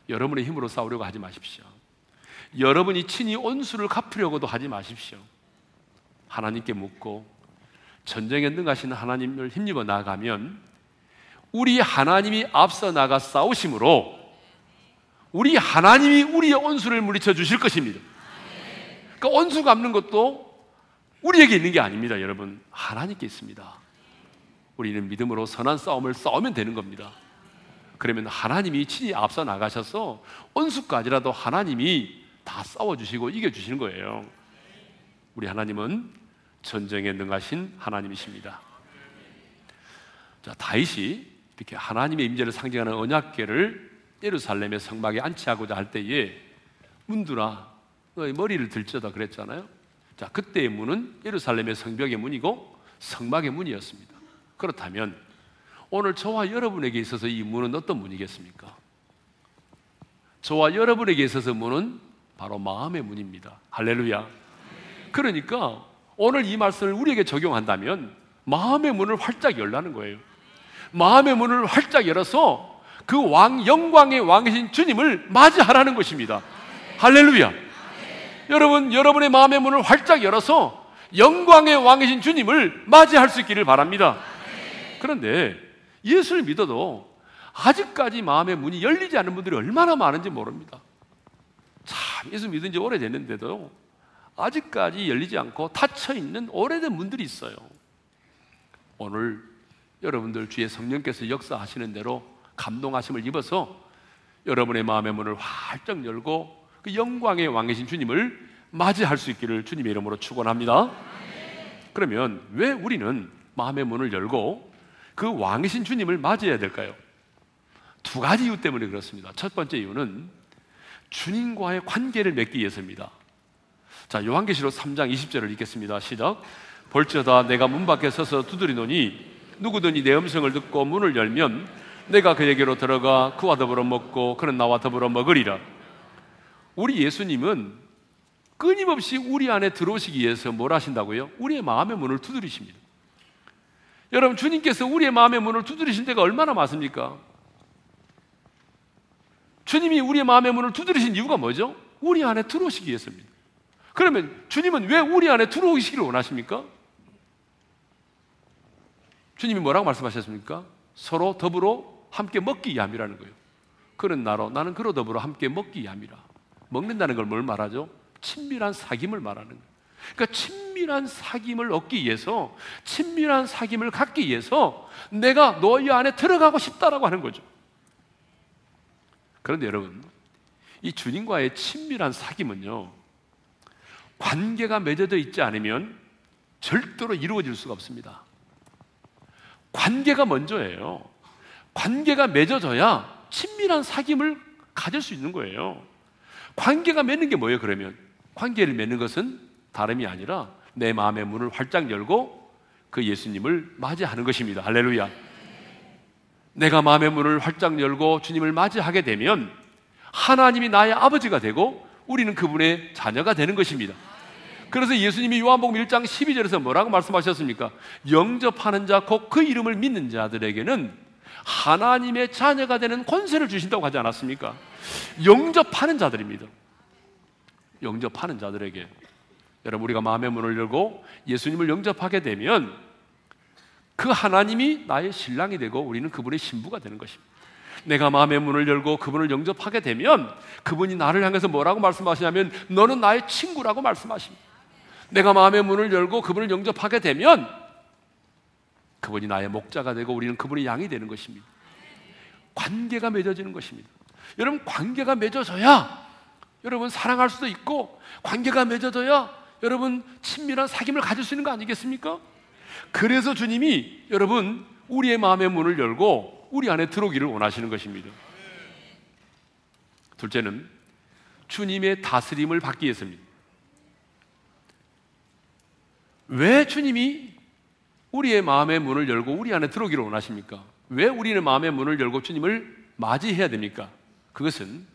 여러분의 힘으로 싸우려고 하지 마십시오. 여러분이 친히 온수를 갚으려고도 하지 마십시오. 하나님께 묻고 전쟁에 능하신 하나님을 힘입어 나가면 우리 하나님이 앞서 나가 싸우심으로 우리 하나님이 우리의 온수를 물리쳐 주실 것입니다. 그러니까 온수 갚는 것도 우리에게 있는 게 아닙니다, 여러분. 하나님께 있습니다. 우리는 믿음으로 선한 싸움을 싸우면 되는 겁니다. 그러면 하나님이 친히 앞서 나가셔서 온수까지라도 하나님이 다 싸워주시고 이겨주시는 거예요. 우리 하나님은 전쟁에 능하신 하나님이십니다. 자, 다윗이 이렇게 하나님의 임재를 상징하는 언약궤를 예루살렘의 성막에 안치하고자 할 때에 문두라 너의 머리를 들쩌다 그랬잖아요. 자, 그때의 문은 예루살렘의 성벽의 문이고 성막의 문이었습니다. 그렇다면 오늘 저와 여러분에게 있어서 이 문은 어떤 문이겠습니까? 저와 여러분에게 있어서 문은 바로 마음의 문입니다. 할렐루야. 그러니까 오늘 이 말씀을 우리에게 적용한다면 마음의 문을 활짝 열라는 거예요. 마음의 문을 활짝 열어서 그 왕, 영광의 왕이신 주님을 맞이하라는 것입니다. 할렐루야. 여러분, 여러분의 마음의 문을 활짝 열어서 영광의 왕이신 주님을 맞이할 수 있기를 바랍니다. 그런데 예수를 믿어도 아직까지 마음의 문이 열리지 않은 분들이 얼마나 많은지 모릅니다. 참, 예수 믿은 지 오래됐는데도 아직까지 열리지 않고 닫혀 있는 오래된 문들이 있어요. 오늘 여러분들 주의 성령께서 역사하시는 대로 감동하심을 입어서 여러분의 마음의 문을 활짝 열고 그 영광의 왕이신 주님을 맞이할 수 있기를 주님의 이름으로 축원합니다. 그러면 왜 우리는 마음의 문을 열고 그 왕이신 주님을 맞이해야 될까요? 두 가지 이유 때문에 그렇습니다. 첫 번째 이유는 주님과의 관계를 맺기 위해서입니다. 자, 요한계시록 3장 20절을 읽겠습니다. 시작. 볼지어다 내가 문 밖에 서서 두드리노니 누구든지 내 음성을 듣고 문을 열면 내가 그에게로 들어가 그와 더불어 먹고 그는 나와 더불어 먹으리라. 우리 예수님은 끊임없이 우리 안에 들어오시기 위해서 뭘 하신다고요? 우리의 마음의 문을 두드리십니다. 여러분, 주님께서 우리의 마음의 문을 두드리신 데가 얼마나 많습니까? 주님이 우리의 마음의 문을 두드리신 이유가 뭐죠? 우리 안에 들어오시기 위해서입니다. 그러면 주님은 왜 우리 안에 들어오시기를 원하십니까? 주님이 뭐라고 말씀하셨습니까? 서로 더불어 함께 먹기 위함이라는 거예요. 그런 나로 나는 그로 더불어 함께 먹기 위함이라. 먹는다는 걸 뭘 말하죠? 친밀한 사귐을 말하는 거예요. 그러니까 친밀한 사귐을 얻기 위해서 친밀한 사귐을 갖기 위해서 내가 너희 안에 들어가고 싶다라고 하는 거죠. 그런데 여러분, 이 주님과의 친밀한 사귐은요, 관계가 맺어져 있지 않으면 절대로 이루어질 수가 없습니다. 관계가 먼저예요. 관계가 맺어져야 친밀한 사귐을 가질 수 있는 거예요. 관계가 맺는 게 뭐예요, 그러면? 관계를 맺는 것은 다름이 아니라 내 마음의 문을 활짝 열고 그 예수님을 맞이하는 것입니다. 할렐루야. 내가 마음의 문을 활짝 열고 주님을 맞이하게 되면 하나님이 나의 아버지가 되고 우리는 그분의 자녀가 되는 것입니다. 그래서 예수님이 요한복음 1장 12절에서 뭐라고 말씀하셨습니까? 영접하는 자, 곧 그 이름을 믿는 자들에게는 하나님의 자녀가 되는 권세를 주신다고 하지 않았습니까? 영접하는 자들입니다. 영접하는 자들에게 여러분 우리가 마음의 문을 열고 예수님을 영접하게 되면 그 하나님이 나의 신랑이 되고 우리는 그분의 신부가 되는 것입니다. 내가 마음의 문을 열고 그분을 영접하게 되면 그분이 나를 향해서 뭐라고 말씀하시냐면 너는 나의 친구라고 말씀하십니다. 내가 마음의 문을 열고 그분을 영접하게 되면 그분이 나의 목자가 되고 우리는 그분의 양이 되는 것입니다. 관계가 맺어지는 것입니다. 여러분 관계가 맺어져야 여러분 사랑할 수도 있고 관계가 맺어져야 여러분 친밀한 사귐을 가질 수 있는 거 아니겠습니까? 그래서 주님이 여러분 우리의 마음의 문을 열고 우리 안에 들어오기를 원하시는 것입니다. 둘째는 주님의 다스림을 받기 위해서입니다. 왜 주님이 우리의 마음의 문을 열고 우리 안에 들어오기를 원하십니까? 왜 우리는 마음의 문을 열고 주님을 맞이해야 됩니까? 그것은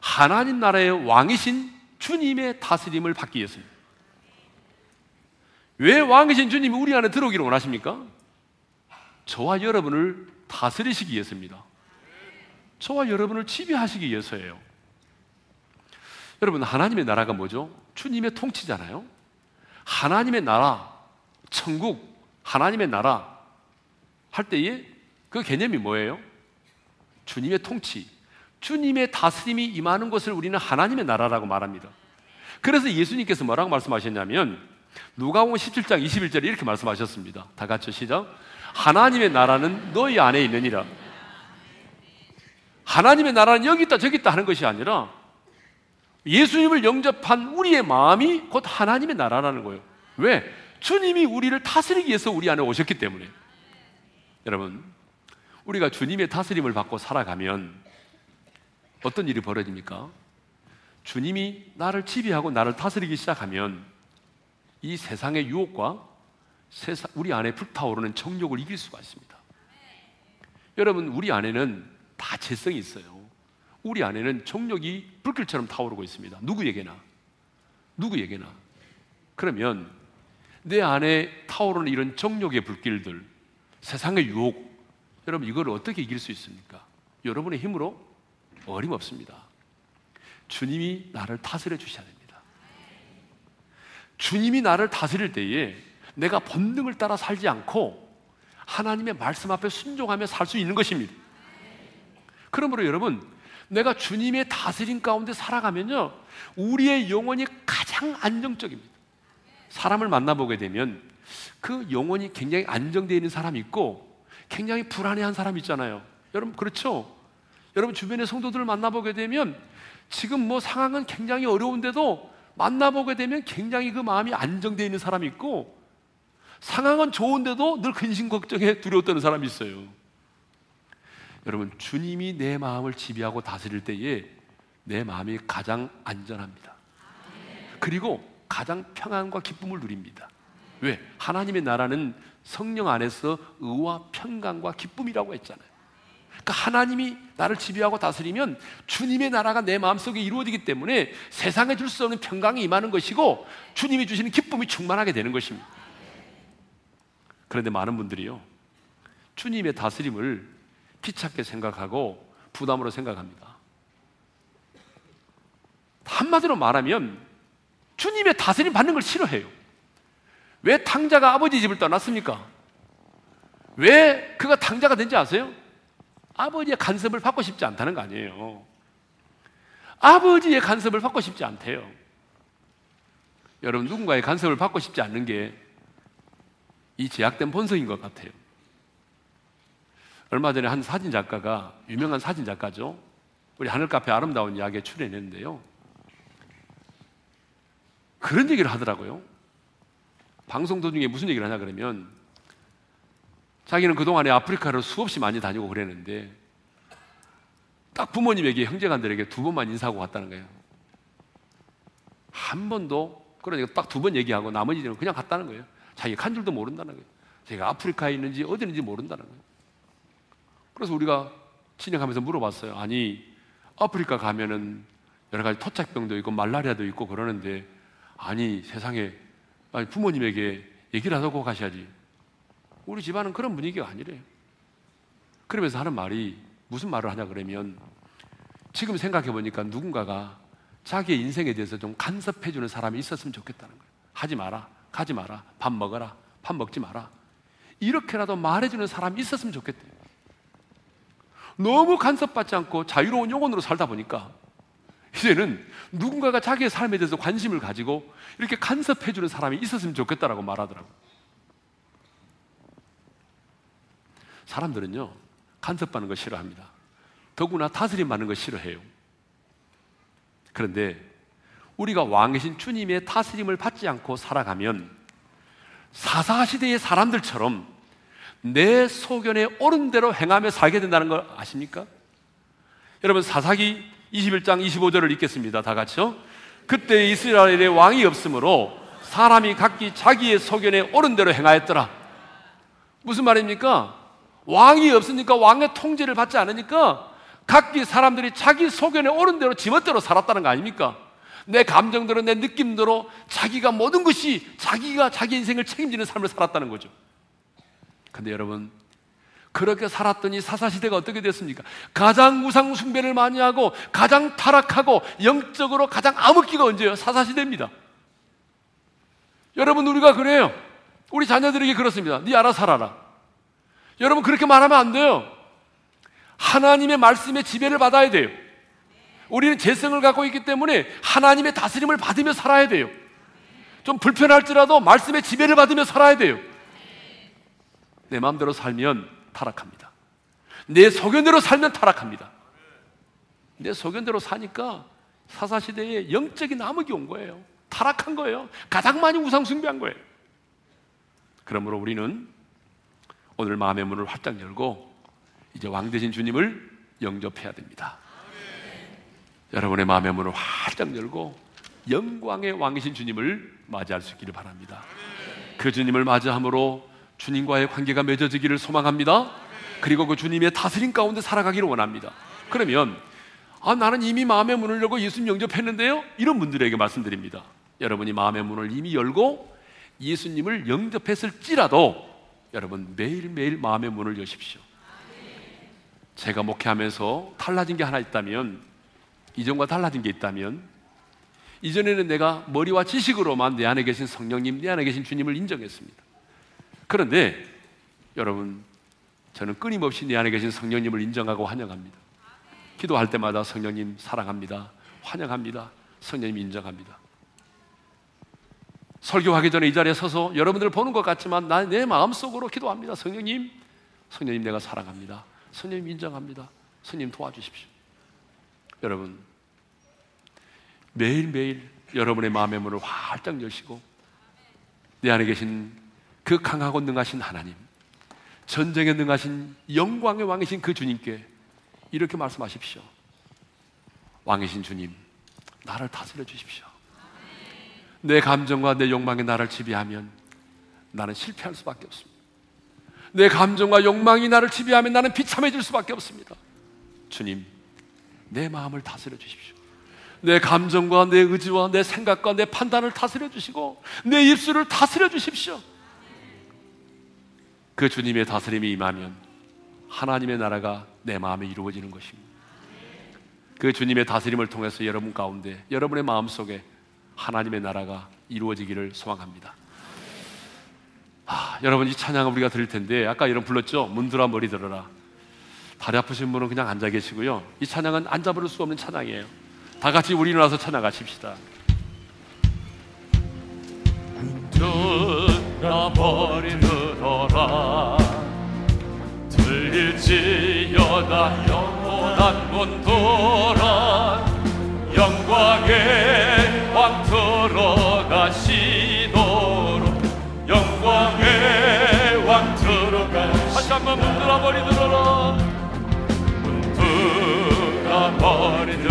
하나님 나라의 왕이신 주님의 다스림을 받기 위해서입니다. 왜 왕이신 주님이 우리 안에 들어오기를 원하십니까? 저와 여러분을 다스리시기 위해서입니다. 저와 여러분을 지배하시기 위해서예요. 여러분, 하나님의 나라가 뭐죠? 주님의 통치잖아요. 하나님의 나라, 천국, 하나님의 나라 할 때에 그 개념이 뭐예요? 주님의 통치, 주님의 다스림이 임하는 것을 우리는 하나님의 나라라고 말합니다. 그래서 예수님께서 뭐라고 말씀하셨냐면 누가복음 17장 21절에 이렇게 말씀하셨습니다. 다 같이 시작. 하나님의 나라는 너희 안에 있느니라. 하나님의 나라는 여기 있다 저기 있다 하는 것이 아니라 예수님을 영접한 우리의 마음이 곧 하나님의 나라라는 거예요. 왜? 주님이 우리를 다스리기 위해서 우리 안에 오셨기 때문에. 여러분, 우리가 주님의 다스림을 받고 살아가면 어떤 일이 벌어집니까? 주님이 나를 지배하고 나를 다스리기 시작하면 이 세상의 유혹과 우리 안에 불타오르는 정욕을 이길 수가 있습니다. 여러분, 우리 안에는 다 재성이 있어요. 우리 안에는 정욕이 불길처럼 타오르고 있습니다. 누구에게나. 누구에게나. 그러면 내 안에 타오르는 이런 정욕의 불길들, 세상의 유혹, 여러분 이걸 어떻게 이길 수 있습니까? 여러분의 힘으로 어림없습니다. 주님이 나를 다스려 주셔야 됩니다. 주님이 나를 다스릴 때에 내가 본능을 따라 살지 않고 하나님의 말씀 앞에 순종하며 살 수 있는 것입니다. 그러므로 여러분, 내가 주님의 다스림 가운데 살아가면요, 우리의 영혼이 가장 안정적입니다. 사람을 만나보게 되면 그 영혼이 굉장히 안정되어 있는 사람이 있고 굉장히 불안해한 사람 있잖아요. 여러분, 그렇죠? 여러분, 주변의 성도들을 만나보게 되면 지금 뭐 상황은 굉장히 어려운데도 만나보게 되면 굉장히 그 마음이 안정되어 있는 사람이 있고 상황은 좋은데도 늘 근심 걱정에 두려워 떠는 사람이 있어요. 여러분, 주님이 내 마음을 지배하고 다스릴 때에 내 마음이 가장 안전합니다. 그리고 가장 평안과 기쁨을 누립니다. 왜? 하나님의 나라는 성령 안에서 의와 평강과 기쁨이라고 했잖아요. 그러니까 하나님이 나를 지배하고 다스리면 주님의 나라가 내 마음속에 이루어지기 때문에 세상에 줄 수 없는 평강이 임하는 것이고 주님이 주시는 기쁨이 충만하게 되는 것입니다. 그런데 많은 분들이요. 주님의 다스림을 귀찮게 생각하고 부담으로 생각합니다. 한마디로 말하면 주님의 다스림 받는 걸 싫어해요. 왜 탕자가 아버지 집을 떠났습니까? 왜 그가 탕자가 된지 아세요? 아버지의 간섭을 받고 싶지 않다는 거 아니에요. 아버지의 간섭을 받고 싶지 않대요. 여러분, 누군가의 간섭을 받고 싶지 않는 게 이 제약된 본성인 것 같아요. 얼마 전에 한 사진 작가가, 유명한 사진 작가죠. 우리 하늘 카페 아름다운 이야기에 출연했는데요. 그런 얘기를 하더라고요. 방송 도중에 무슨 얘기를 하냐 그러면 자기는 그동안에 아프리카를 수없이 많이 다니고 그랬는데 딱 부모님에게 형제간들에게 두 번만 인사하고 갔다는 거예요. 한 번도 그러니까 딱 두 번 얘기하고 나머지는 그냥 갔다는 거예요. 자기가 간 줄도 모른다는 거예요. 제가 아프리카에 있는지 어디 있는지 모른다는 거예요. 그래서 우리가 진행하면서 물어봤어요. 아니 아프리카 가면은 여러 가지 토착병도 있고 말라리아도 있고 그러는데 아니 세상에 아니 부모님에게 얘기를 하고 가셔야지. 우리 집안은 그런 분위기가 아니래요. 그러면서 하는 말이 무슨 말을 하냐 그러면 지금 생각해 보니까 누군가가 자기의 인생에 대해서 좀 간섭해 주는 사람이 있었으면 좋겠다는 거예요. 하지 마라. 가지 마라. 밥 먹어라. 밥 먹지 마라. 이렇게라도 말해 주는 사람이 있었으면 좋겠대요. 너무 간섭받지 않고 자유로운 영혼으로 살다 보니까 이제는 누군가가 자기의 삶에 대해서 관심을 가지고 이렇게 간섭해 주는 사람이 있었으면 좋겠다라고 말하더라고. 사람들은요, 간섭받는 거 싫어합니다. 더구나 다스림 받는 거 싫어해요. 그런데 우리가 왕이신 주님의 다스림을 받지 않고 살아가면 사사시대의 사람들처럼 내 소견에 옳은 대로 행하며 살게 된다는 걸 아십니까? 여러분 사사기 21장 25절을 읽겠습니다. 다 같이요. 그때 이스라엘에 왕이 없으므로 사람이 각기 자기의 소견에 옳은 대로 행하였더라. 무슨 말입니까? 왕이 없으니까 왕의 통제를 받지 않으니까 각기 사람들이 자기 소견에 옳은 대로 지멋대로 살았다는 거 아닙니까? 내 감정대로 내 느낌대로 자기가 모든 것이 자기가 자기 인생을 책임지는 삶을 살았다는 거죠. 근데 여러분 그렇게 살았더니 사사시대가 어떻게 됐습니까? 가장 우상숭배를 많이 하고 가장 타락하고 영적으로 가장 암흑기가 언제예요? 사사시대입니다. 여러분 우리가 그래요. 우리 자녀들에게 그렇습니다. 네 알아 살아라. 여러분 그렇게 말하면 안 돼요. 하나님의 말씀에 지배를 받아야 돼요. 우리는 재성을 갖고 있기 때문에 하나님의 다스림을 받으며 살아야 돼요. 좀 불편할지라도 말씀의 지배를 받으며 살아야 돼요. 내 마음대로 살면 타락합니다. 내 소견대로 살면 타락합니다. 내 소견대로 사니까 사사시대에 영적인 암흑이 온 거예요. 타락한 거예요. 가장 많이 우상숭배한 거예요. 그러므로 우리는 오늘 마음의 문을 활짝 열고 이제 왕 대신 주님을 영접해야 됩니다. 여러분의 마음의 문을 활짝 열고 영광의 왕이신 주님을 맞이할 수 있기를 바랍니다. 그 주님을 맞이함으로 주님과의 관계가 맺어지기를 소망합니다. 그리고 그 주님의 다스림 가운데 살아가기를 원합니다. 그러면 아 나는 이미 마음의 문을 열고 예수님 영접했는데요. 이런 분들에게 말씀드립니다. 여러분이 마음의 문을 이미 열고 예수님을 영접했을지라도 여러분 매일매일 마음의 문을 여십시오. 제가 목회하면서 달라진 게 하나 있다면 이전과 달라진 게 있다면 이전에는 내가 머리와 지식으로만 내 안에 계신 성령님, 내 안에 계신 주님을 인정했습니다. 그런데 여러분, 저는 끊임없이 내 안에 계신 성령님을 인정하고 환영합니다. 기도할 때마다 성령님 사랑합니다. 환영합니다. 성령님 인정합니다. 설교하기 전에 이 자리에 서서 여러분들 보는 것 같지만 내 마음속으로 기도합니다. 성령님, 성령님 내가 사랑합니다. 성령님 인정합니다. 성령님 도와주십시오. 여러분, 매일매일 여러분의 마음의 문을 활짝 여시고 내 안에 계신 그 강하고 능하신 하나님, 전쟁에 능하신 영광의 왕이신 그 주님께 이렇게 말씀하십시오. 왕이신 주님, 나를 다스려 주십시오. 내 감정과 내 욕망이 나를 지배하면 나는 실패할 수밖에 없습니다. 내 감정과 욕망이 나를 지배하면 나는 비참해질 수밖에 없습니다. 주님, 내 마음을 다스려 주십시오. 내 감정과 내 의지와 내 생각과 내 판단을 다스려 주시고 내 입술을 다스려 주십시오. 그 주님의 다스림이 임하면 하나님의 나라가 내 마음에 이루어지는 것입니다. 그 주님의 다스림을 통해서 여러분 가운데 여러분의 마음 속에 하나님의 나라가 이루어지기를 소망합니다. 아, 여러분 이 찬양을 우리가 들을 텐데 아까 이런 불렀죠? 문들어 머리 들어라. 다리 아프신 분은 그냥 앉아 계시고요. 이 찬양은 앉아 부를 수 없는 찬양이에요. 다 같이 우리 일어나서 찬양하십시다. 들어버리 더라. 들릴지어다 영원한 문도라 영광의 왕 들어가시도록. 영광의 왕 들어가 다시 한번 문들어 버리 들어라. 문들어 버리 들어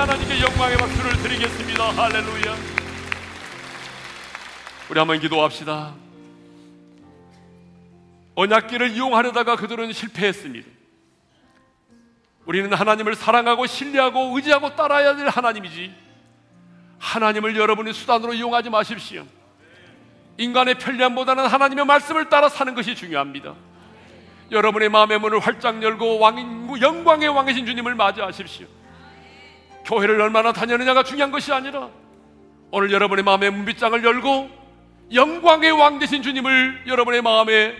하나님께 영광의 박수를 드리겠습니다. 할렐루야. 우리 한번 기도합시다. 언약기를 이용하려다가 그들은 실패했습니다. 우리는 하나님을 사랑하고 신뢰하고 의지하고 따라야 될 하나님이지. 하나님을 여러분의 수단으로 이용하지 마십시오. 인간의 편리함보다는 하나님의 말씀을 따라 사는 것이 중요합니다. 여러분의 마음의 문을 활짝 열고 왕, 영광의 왕이신 주님을 맞이하십시오. 교회를 얼마나 다녔느냐가 중요한 것이 아니라 오늘 여러분의 마음의 문빗장을 열고 영광의 왕 되신 주님을 여러분의 마음에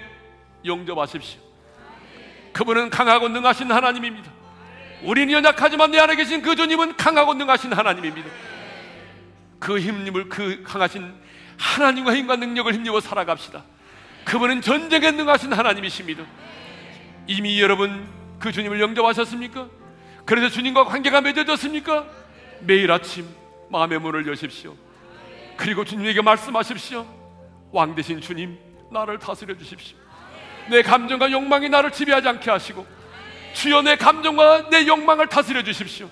영접하십시오. 그분은 강하고 능하신 하나님입니다. 우리는 연약하지만 내 안에 계신 그 주님은 강하고 능하신 하나님입니다. 그 힘님을 그 강하신 하나님과 힘과 능력을 힘입어 살아갑시다. 그분은 전쟁에 능하신 하나님이십니다. 이미 여러분 그 주님을 영접하셨습니까? 그래서 주님과 관계가 맺어졌습니까? 매일 아침 마음의 문을 여십시오. 그리고 주님에게 말씀하십시오. 왕 대신 주님, 나를 다스려 주십시오. 내 감정과 욕망이 나를 지배하지 않게 하시고, 주여 내 감정과 내 욕망을 다스려 주십시오.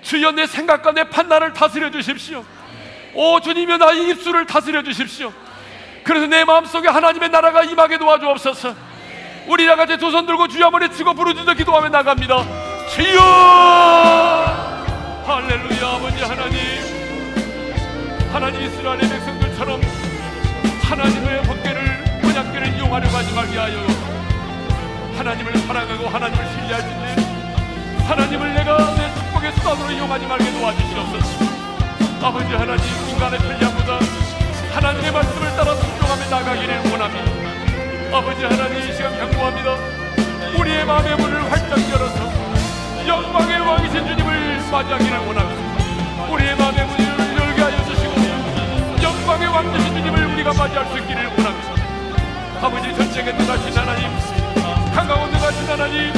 주여 내 생각과 내 판단을 다스려 주십시오. 오 주님여 나의 입술을 다스려 주십시오. 그래서 내 마음속에 하나님의 나라가 임하게 도와주옵소서. 우리 다 같이 두 손 들고 주여 한번 치고 부르짖어 기도하며 나갑니다. 주여! 할렐루야 아버지 하나님. 하나님 이스라엘의 백성들처럼 하나님의 법계를 언약계를 이용하려고 하지 말게 하여 하나님을 사랑하고 하나님을 때 하나님을 내가 내 축복의 수단으로 이용하지 말게 도와주시옵소서. 아버지 하나님 인간의 편리함보다 하나님의 말씀을 따라 순종하며 나가기를 원합니다. 아버지 하나님 이 시간 경고합니다. 우리의 마음의 문을 활짝 열어서 영광의 왕이신 주님을 맞이하기를 원합니다. 우리의 마음의 문을 열게 하여 주시고 영광의 왕 되신 주님을 우리가 맞이할 수 있기를 원합니다. 아버지 전쟁에 능하신 하나님 강하고 능하신 하나님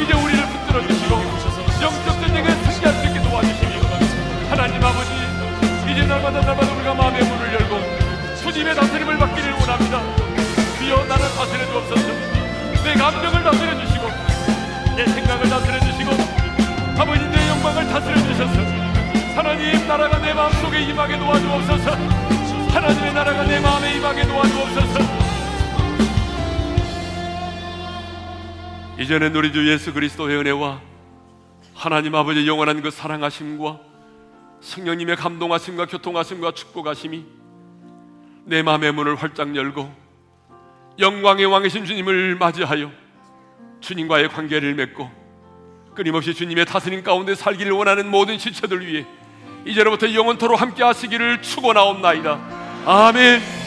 이제 우리를 붙들어 주시고 영적 전쟁에 승리할 수 있게 도와주시며 하나님 아버지 이제 날마다 날마다 우리가 마음의 문을 열고 주님의 다스림을 받기를 원합니다. 주여 나를 다스려 주옵소서. 내 감정을 다스려 주시고 내 생각을 다스려 주시고 아버지 내 영광을 다스려 주셔서 하나님 나라가 내 마음속에 임하게 도와주옵소서. 하나님의 나라가 내 마음에 임하게 도와주옵소서. 이제는 우리 주 예수 그리스도의 은혜와 하나님 아버지 영원한 그 사랑하심과 성령님의 감동하심과 교통하심과 축복하심이 내 마음의 문을 활짝 열고 영광의 왕이신 주님을 맞이하여 주님과의 관계를 맺고 끊임없이 주님의 다스림 가운데 살기를 원하는 모든 지체들 위해 이제로부터 영원토로 함께 하시기를 축원하옵나이다. 아멘.